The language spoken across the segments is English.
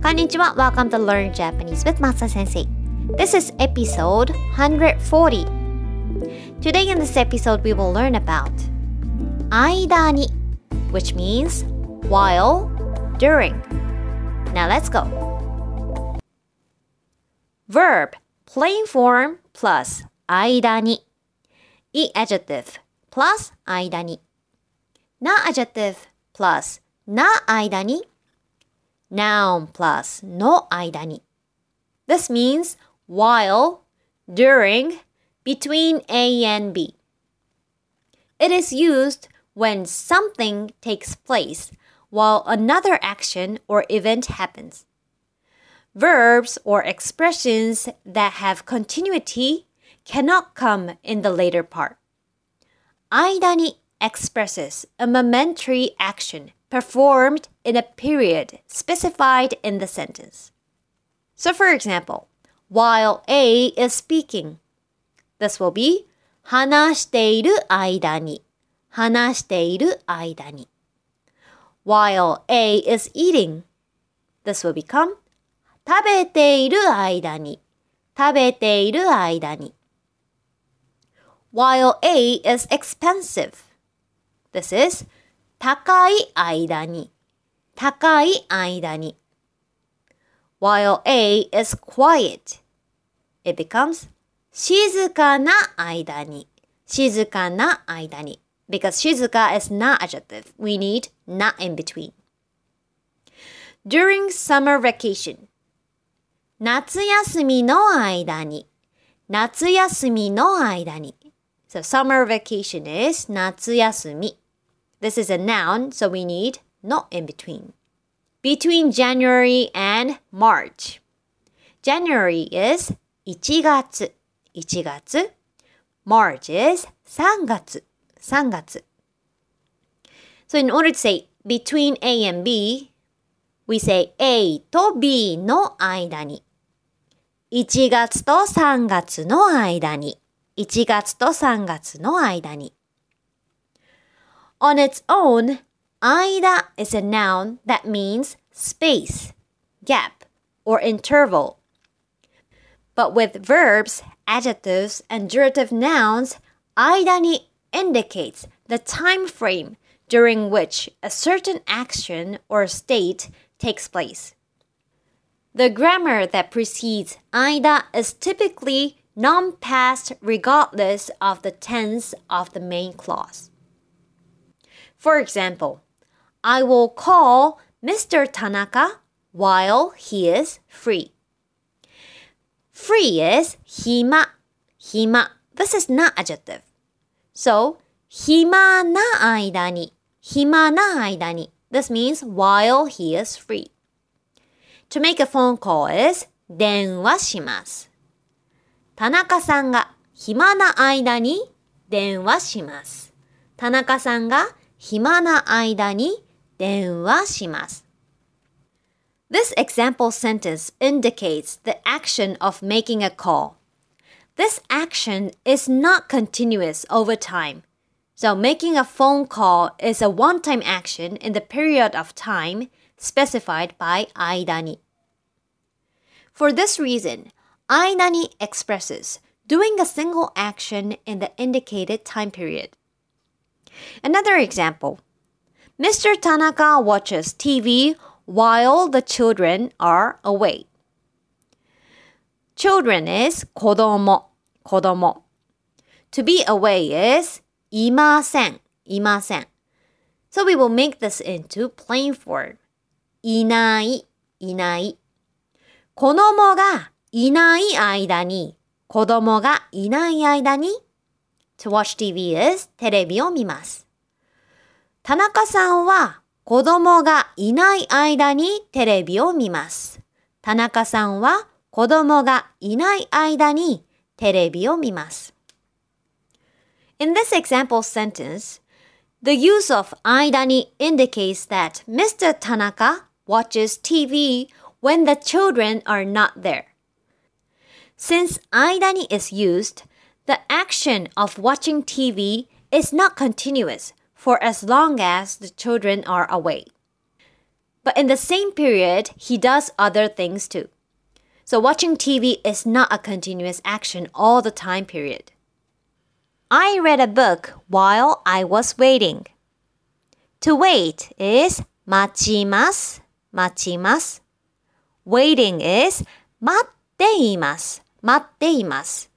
Konnichiwa, welcome to Learn Japanese with Masa Sensei. This is episode 140. Today in this episode we will learn about aida ni, which means while, during. Now let's go. Verb, plain form plus aida ni. E adjective plus aida ni. Na adjective plus na aida ni noun plus の間に This means while, during, between A and B. It is used when something takes place while another action or event happens. Verbs or expressions that have continuity cannot come in the later part. 間に expresses a momentary action performed in a period specified in the sentence. So, for example, while A is speaking, this will be 話している間に話している間に While A is eating, this will become 食べている間に食べている間に While A is expensive, this is 高い間に、高い間に。While A is quiet, it becomes 静かな間に、静かな間に。Because 静か is na adjective, we need not in between. During summer vacation, 夏休みの間に、夏休みの間に。So summer vacation is 夏休み。This is a noun, so we need not in between. Between January and March. January is 1月、1月。March is 3月、3月。So in order to say between A and B, we say A と B の間に。1月と3月の間に。1月と3月の間に。 on its own, aida is a noun that means space, gap, or interval. But with verbs, adjectives, and durative nouns, aida indicates the time frame during which a certain action or state takes place. The grammar that precedes aida is typically non-past regardless of the tense of the main clause. For example, I will call Mr. Tanaka while he is free. Free is hima. Hima. This is na adjective. So, hima na aida ni. Hima na aida ni. This means while he is free. To make a phone call is 電話します。田中さんが暇な間に電話します。田中さんが暇な間に電話します。This example sentence indicates the action of making a call. This action is not continuous over time. So making a phone call is a one-time action in the period of time specified by 間に。For this reason, 間に expresses doing a single action in the indicated time period. Another example Mr. Tanaka watches TV while the children are away. Children is 子供,子供. To be away is いません,いません. So we will make this into plain form. いない,いない。子供がいない間に、子供がいない間に To watch TV is テレビを見ます。田中さんは子供がいない間にテレビを見ます。田中さんは子供がいない間にテレビを見ます。In this example sentence, the use of 間に indicates that Mr. Tanaka watches TV when the children are not there. Since 間に is used, The action of watching TV is not continuous for as long as the children are away. But in the same period, he does other things too. So watching TV is not a continuous action all the time period. I read a book while I was waiting. To wait is machimas, machimas. Waiting is 待っています,待っています.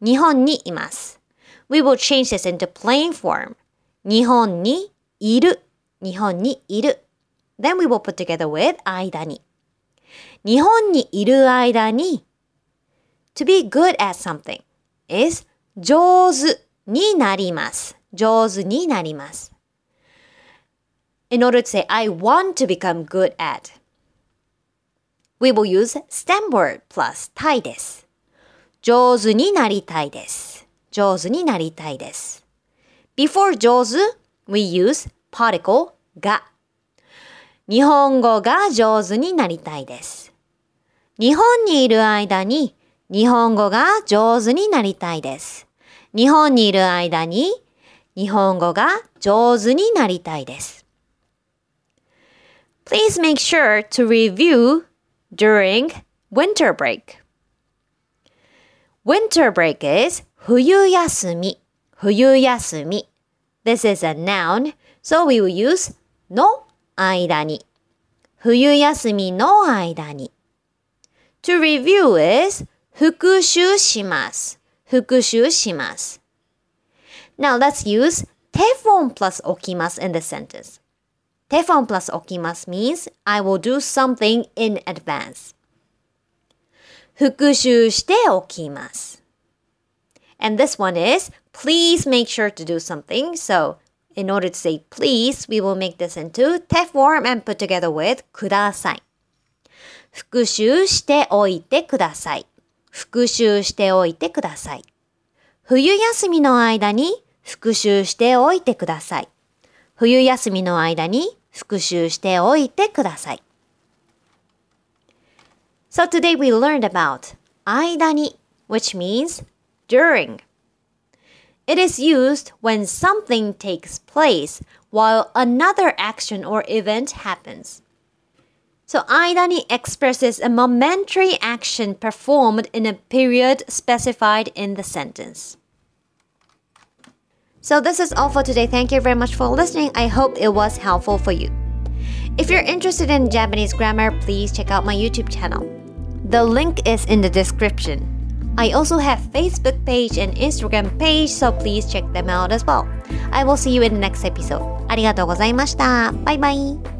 日本にいます。We will change this into plain form. 日本にいる。日本にいる。Then we will put together with 間に。日本にいる間に to be good at something is 上手になります。上手になります。In order to say I want to become good at, we will use stem word plus たいです。 上手になりたいです。上手になりたいです。Before 上手, we use particle が。日本語が上手になりたいです。日本にいる間に日本語が上手になりたいです。日本にいる間に日本語が上手になりたいです。Please make sure to review during winter break. Winter break is 冬休み,冬休み. This is a noun, so we will use の間に冬休みの間に To review is now let's use テフォン plus 置きます in the sentence. te form plus 置きます means I will do something in advance. 復習しておきます。And this one is please make sure to do something. So in order to say please, we will make this into te form and put together with ください。復習しておいてください。復習しておいてください。冬休みの間に復習しておいてください。冬休みの間に復習しておいてください。So today we learned about 間に which means during. It is used when something takes place while another action or event happens. So aidani expresses a momentary action performed in a period specified in the sentence. So this is all for today. Thank you very much for listening. I hope it was helpful for you. If you're interested in Japanese grammar, please check out my YouTube channel. The link is in the description. I also have Facebook page and Instagram page, so please check them out as well. I will see you in the next episode. ありがとうございました。バイバイ。